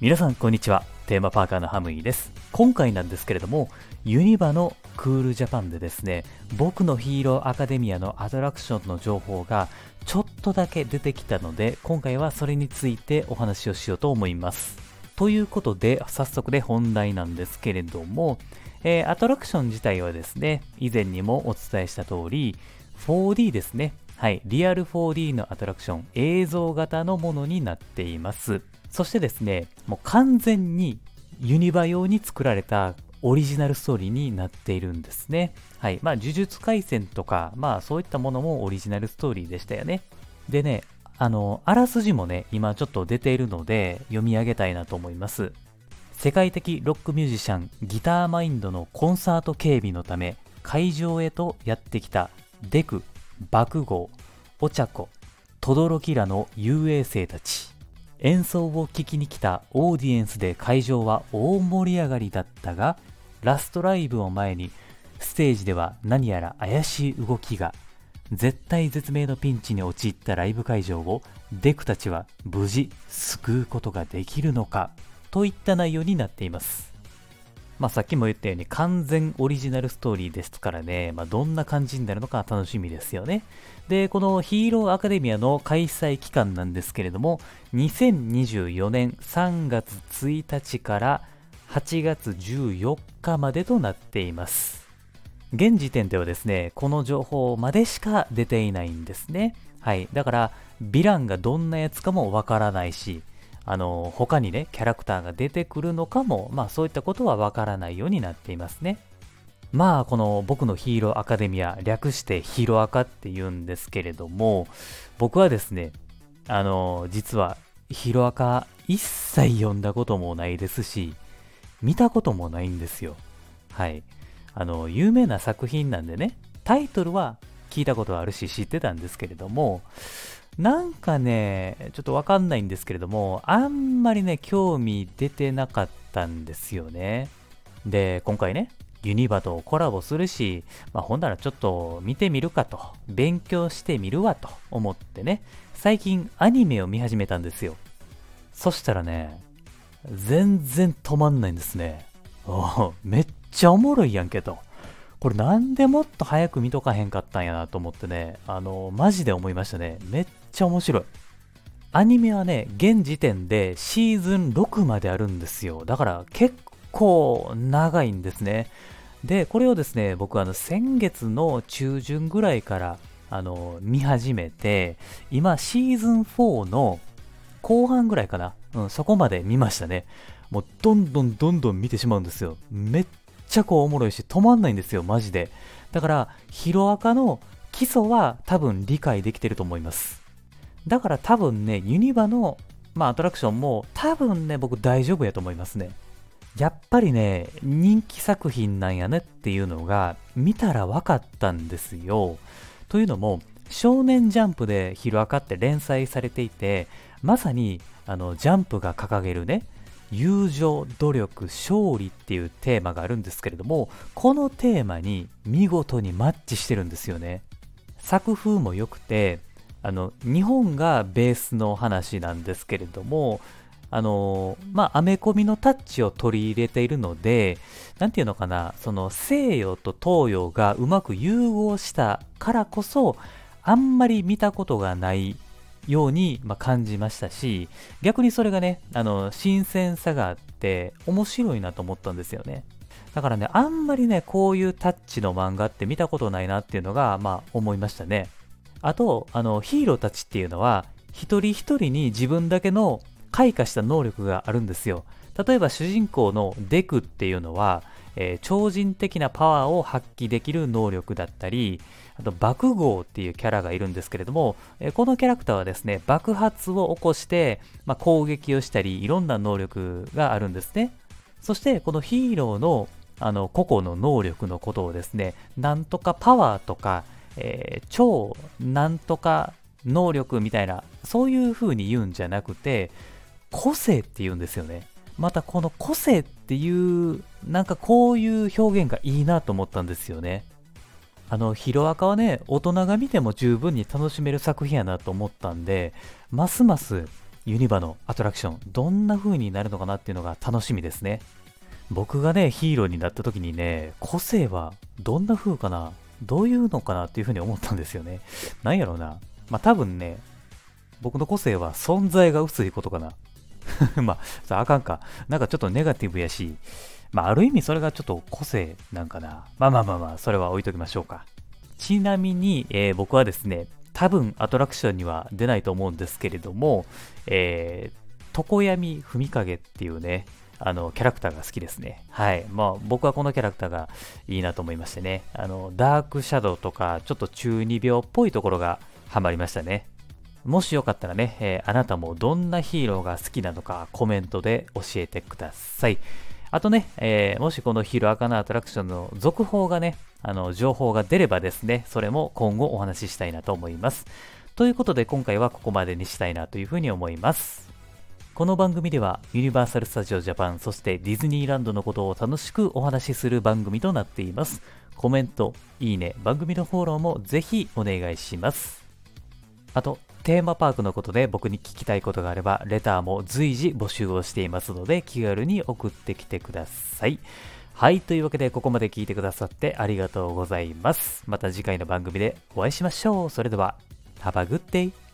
皆さんこんにちは。テーマパーカーのハムイです。今回なんですけれどもユニバのクールジャパンでですね僕のヒーローアカデミアのアトラクションの情報がちょっとだけ出てきたので今回はそれについてお話をしようと思います。ということで早速で本題なんですけれども、えー、アトラクション自体はですね以前にもお伝えした通り 4D ですね。はい、リアル 4D のアトラクション映像型のものになっています。そしてですね、もう完全にユニバ用に作られたオリジナルストーリーになっているんですね。はい。まあ、呪術廻戦とか、まあ、そういったものもオリジナルストーリーでしたよね。でね、あの、あらすじもね、今ちょっと出ているので、読み上げたいなと思います。世界的ロックミュージシャン、ギターマインドのコンサート警備のため、会場へとやってきた、デク、爆豪、お茶子、轟らの遊泳生たち。演奏を聴きに来たオーディエンスで会場は大盛り上がりだったが、ラストライブを前に、ステージでは何やら怪しい動きが、絶体絶命のピンチに陥ったライブ会場をデクたちは無事救うことができるのかといった内容になっています。まあ、さっきも言ったように完全オリジナルストーリーですからね、まあ、どんな感じになるのか楽しみですよね。で、このヒーローアカデミアの開催期間なんですけれども、2024年3月1日から8月14日までとなっています。現時点ではですね、この情報までしか出ていないんですね。はい。だから、ヴィランがどんなやつかもわからないし、あの、他にね、キャラクターが出てくるのかも、まあそういったことはわからないようになっていますね。まあ、この僕のヒーローアカデミア、略してヒーローアカって言うんですけれども、僕はですね、あの、実はヒーローアカ一切読んだこともないですし、見たこともないんですよ。はい。あの、有名な作品なんでね、タイトルは聞いたことあるし知ってたんですけれども、なんかね、ちょっとわかんないんですけれども、あんまりね、興味出てなかったんですよね。で、今回ね、ユニバとコラボするし、まあ、ほんならちょっと見てみるかと、勉強してみるわと思ってね、最近アニメを見始めたんですよ。そしたらね、全然止まんないんですね。おめっちゃおもろいやんけと。これなんでもっと早く見とかへんかったんやなと思ってね、あの、マジで思いましたね。めっちゃ面白い。アニメはね、現時点でシーズン6まであるんですよ。だから結構長いんですね。で、これをですね、僕あの先月の中旬ぐらいからあの見始めて、今シーズン4の後半ぐらいかな。うん、そこまで見ましたね。もうどんどんどんどん見てしまうんですよ。めっちゃこうおもろいし止まんないんですよ、マジで。だから、ヒロアカの基礎は多分理解できてると思います。だから多分ね、ユニバの、まあ、アトラクションも多分ね、僕大丈夫やと思いますね。やっぱりね、人気作品なんやねっていうのが見たら分かったんですよ。というのも、少年ジャンプでヒロアカって連載されていて、まさにあのジャンプが掲げるね、友情、努力、勝利っていうテーマがあるんですけれども、このテーマに見事にマッチしてるんですよね。作風も良くて、あの、日本がベースの話なんですけれども、あのまあ、アメコミのタッチを取り入れているので、なんていうのかな、その西洋と東洋がうまく融合したからこそ、あんまり見たことがないように、ま感じましたし、逆にそれがね、あの、新鮮さがあって、面白いなと思ったんですよね。だからね、あんまりね、こういうタッチの漫画って見たことないなっていうのが、まあ、思いましたね。あと、あの、ヒーローたちっていうのは、一人一人に自分だけの開花した能力があるんですよ。例えば主人公のデクっていうのは、えー、超人的なパワーを発揮できる能力だったり、あと爆豪っていうキャラがいるんですけれども、えー、このキャラクターはですね、爆発を起こして、まあ、攻撃をしたり、いろんな能力があるんですね。そしてこのヒーローのあの個々の能力のことをですね、なんとかパワーとか、えー、超なんとか能力みたいな、そういう風に言うんじゃなくて、個性って言うんですよね。またこの個性っていう、なんかこういう表現がいいなと思ったんですよね。あの、ヒロアカはね、大人が見ても十分に楽しめる作品やなと思ったんで、ますますユニバのアトラクション、どんな風になるのかなっていうのが楽しみですね。僕がね、ヒーローになった時にね、個性はどんな風かなどういうのかなっていう風に思ったんですよね。なんやろうな。まあ多分ね、僕の個性は存在が薄いことかな。まあ、あかんか。なんかちょっとネガティブやし、まあある意味それがちょっと個性なんかな。まあまあまあまあ、それは置いときましょうか。ちなみに、えー、僕はですね、多分アトラクションには出ないと思うんですけれども、えー、床闇文影っていうね、あの、キャラクターが好きですね。はい。まあ、僕はこのキャラクターがいいなと思いましてね。あの、ダークシャドウとか、ちょっと中二病っぽいところがハマりましたね。もしよかったらね、えー、あなたもどんなヒーローが好きなのかコメントで教えてください。あとね、えー、もしこのヒーローアカナアトラクションの続報がね、あの、情報が出ればですね、それも今後お話ししたいなと思います。ということで今回はここまでにしたいなというふうに思います。この番組ではユニバーサル・スタジオ・ジャパン、そしてディズニーランドのことを楽しくお話しする番組となっています。コメント、いいね、番組のフォローもぜひお願いします。あと、テーマパークのことで僕に聞きたいことがあれば、レターも随時募集をしていますので、気軽に送ってきてください。はい、というわけでここまで聞いてくださってありがとうございます。また次回の番組でお会いしましょう。それでは、Have a good day!